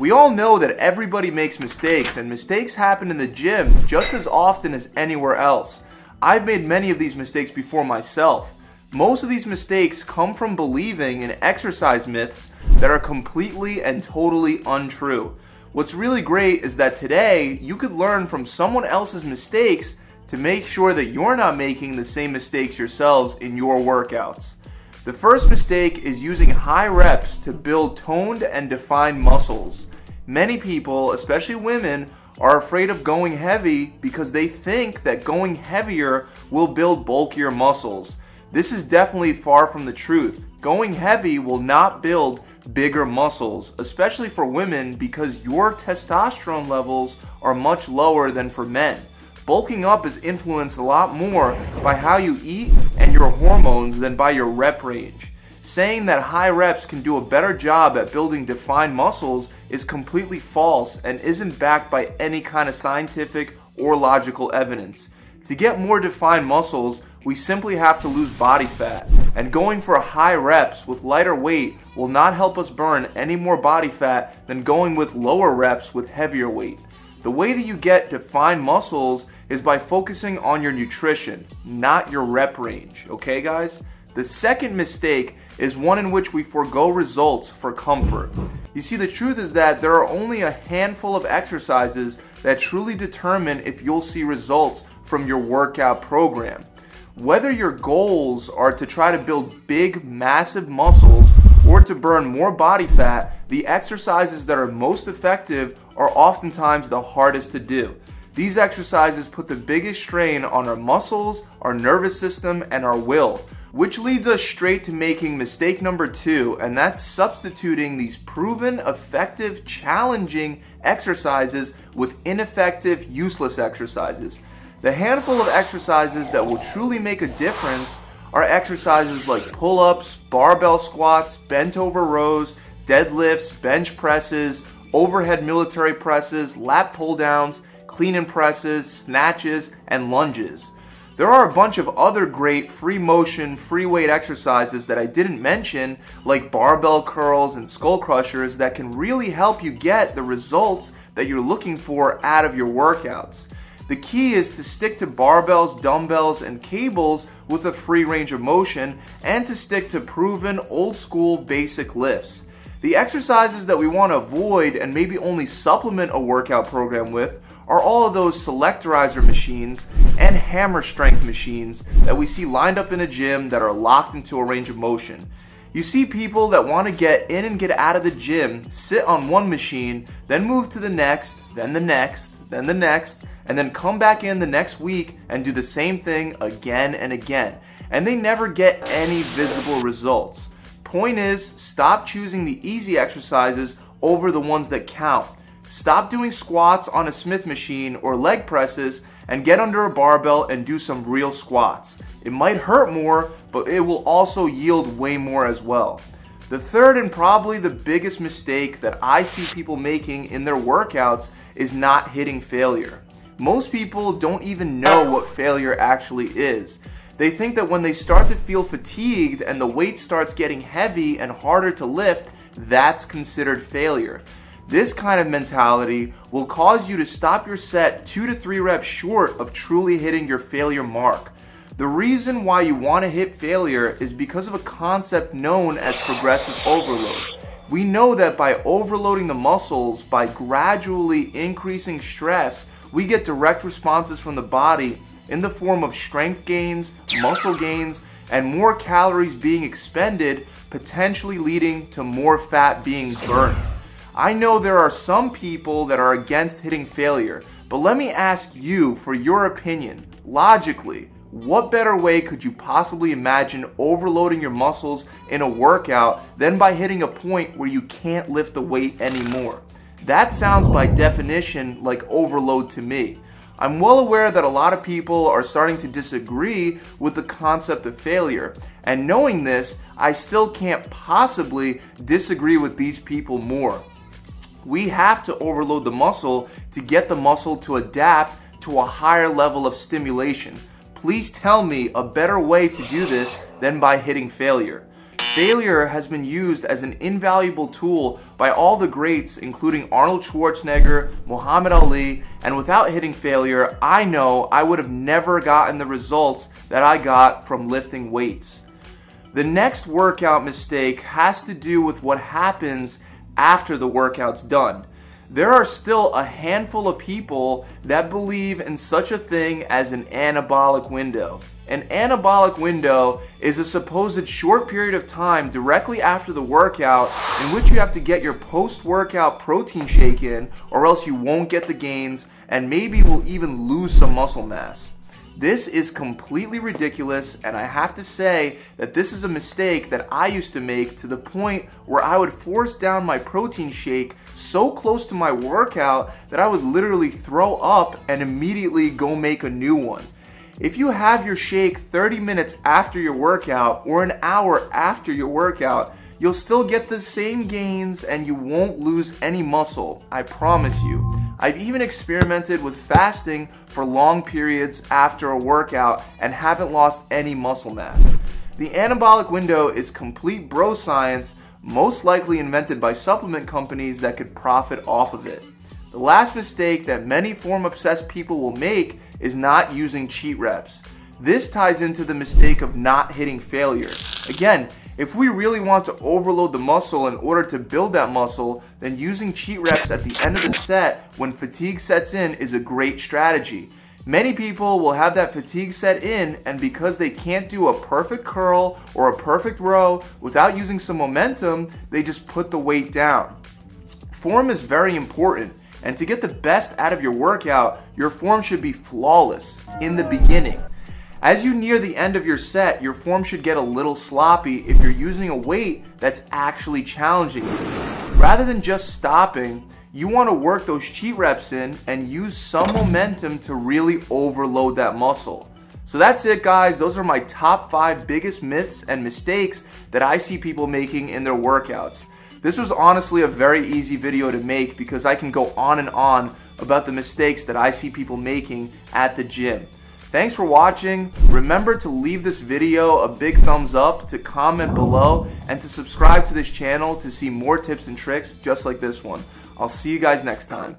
We all know that everybody makes mistakes, and mistakes happen in the gym just as often as anywhere else. I've made many of these mistakes before myself. Most of these mistakes come from believing in exercise myths that are completely and totally untrue. What's really great is that today you could learn from someone else's mistakes to make sure that you're not making the same mistakes yourselves in your workouts. The first mistake is using high reps to build toned and defined muscles. Many people, especially women, are afraid of going heavy because they think that going heavier will build bulkier muscles. This is definitely far from the truth. Going heavy will not build bigger muscles, especially for women because your testosterone levels are much lower than for men. Bulking up is influenced a lot more by how you eat and your hormones than by your rep range. Saying that high reps can do a better job at building defined muscles is completely false and isn't backed by any kind of scientific or logical evidence. To get more defined muscles, we simply have to lose body fat, and going for high reps with lighter weight will not help us burn any more body fat than going with lower reps with heavier weight. The way that you get defined muscles is by focusing on your nutrition, not your rep range, okay, guys? The second mistake is one in which we forego results for comfort. You see, the truth is that there are only a handful of exercises that truly determine if you'll see results from your workout program. Whether your goals are to try to build big, massive muscles or to burn more body fat, the exercises that are most effective are oftentimes the hardest to do. These exercises put the biggest strain on our muscles, our nervous system, and our will, which leads us straight to making mistake number two, and that's substituting these proven, effective, challenging exercises with ineffective, useless exercises. The handful of exercises that will truly make a difference are exercises like pull ups, barbell squats, bent over rows, deadlifts, bench presses, overhead military presses, lat pull downs, clean and presses, snatches, and lunges. There are a bunch of other great free motion, free weight exercises that I didn't mention, like barbell curls and skull crushers, that can really help you get the results that you're looking for out of your workouts. The key is to stick to barbells, dumbbells, and cables with a free range of motion and to stick to proven old school basic lifts. The exercises that we want to avoid and maybe only supplement a workout program with are all of those selectorizer machines and hammer strength machines that we see lined up in a gym that are locked into a range of motion. You see people that want to get in and get out of the gym, sit on one machine, then move to the next, then the next, then the next, and then come back in the next week and do the same thing again and again. And they never get any visible results. Point is, stop choosing the easy exercises over the ones that count. Stop doing squats on a Smith machine or leg presses and get under a barbell and do some real squats. It might hurt more, but it will also yield way more as well. The third and probably the biggest mistake that I see people making in their workouts is not hitting failure. Most people don't even know what failure actually is. They think that when they start to feel fatigued and the weight starts getting heavy and harder to lift, that's considered failure. This kind of mentality will cause you to stop your set two to three reps short of truly hitting your failure mark. The reason why you want to hit failure is because of a concept known as progressive overload. We know that by overloading the muscles, by gradually increasing stress, we get direct responses from the body in the form of strength gains, muscle gains, and more calories being expended, potentially leading to more fat being burnt. I know there are some people that are against hitting failure, but let me ask you for your opinion. Logically, what better way could you possibly imagine overloading your muscles in a workout than by hitting a point where you can't lift the weight anymore? That sounds by definition like overload to me. I'm well aware that a lot of people are starting to disagree with the concept of failure, and knowing this, I still can't possibly disagree with these people more. We have to overload the muscle to get the muscle to adapt to a higher level of stimulation. Please tell me a better way to do this than by hitting failure. Failure has been used as an invaluable tool by all the greats, including Arnold Schwarzenegger, Muhammad Ali, and without hitting failure, I know I would have never gotten the results that I got from lifting weights. The next workout mistake has to do with what happens after the workout's done there are still a handful of people that believe in such a thing as an anabolic window. An anabolic window is a supposed short period of time directly after the workout in which you have to get your post workout protein shake in, or else you won't get the gains and maybe will even lose some muscle mass. This is completely ridiculous, and I have to say that this is a mistake that I used to make to the point where I would force down my protein shake so close to my workout that I would literally throw up and immediately go make a new one. If you have your shake 30 minutes after your workout or an hour after your workout, you'll still get the same gains and you won't lose any muscle. I promise you. I've even experimented with fasting for long periods after a workout and haven't lost any muscle mass. The anabolic window is complete bro science, most likely invented by supplement companies that could profit off of it. The last mistake that many form obsessed people will make is not using cheat reps. This ties into the mistake of not hitting failure. Again, if we really want to overload the muscle in order to build that muscle, then using cheat reps at the end of the set when fatigue sets in is a great strategy. Many people will have that fatigue set in, and because they can't do a perfect curl or a perfect row without using some momentum, they just put the weight down. Form is very important, and to get the best out of your workout, your form should be flawless in the beginning. As you near the end of your set, your form should get a little sloppy if you're using a weight that's actually challenging you. Rather than just stopping, you want to work those cheat reps in and use some momentum to really overload that muscle. So that's it, guys. Those are my top five biggest myths and mistakes that I see people making in their workouts. This was honestly a very easy video to make because I can go on and on about the mistakes that I see people making at the gym. Thanks for watching. Remember to leave this video a big thumbs up, to comment below, and to subscribe to this channel to see more tips and tricks just like this one. I'll see you guys next time.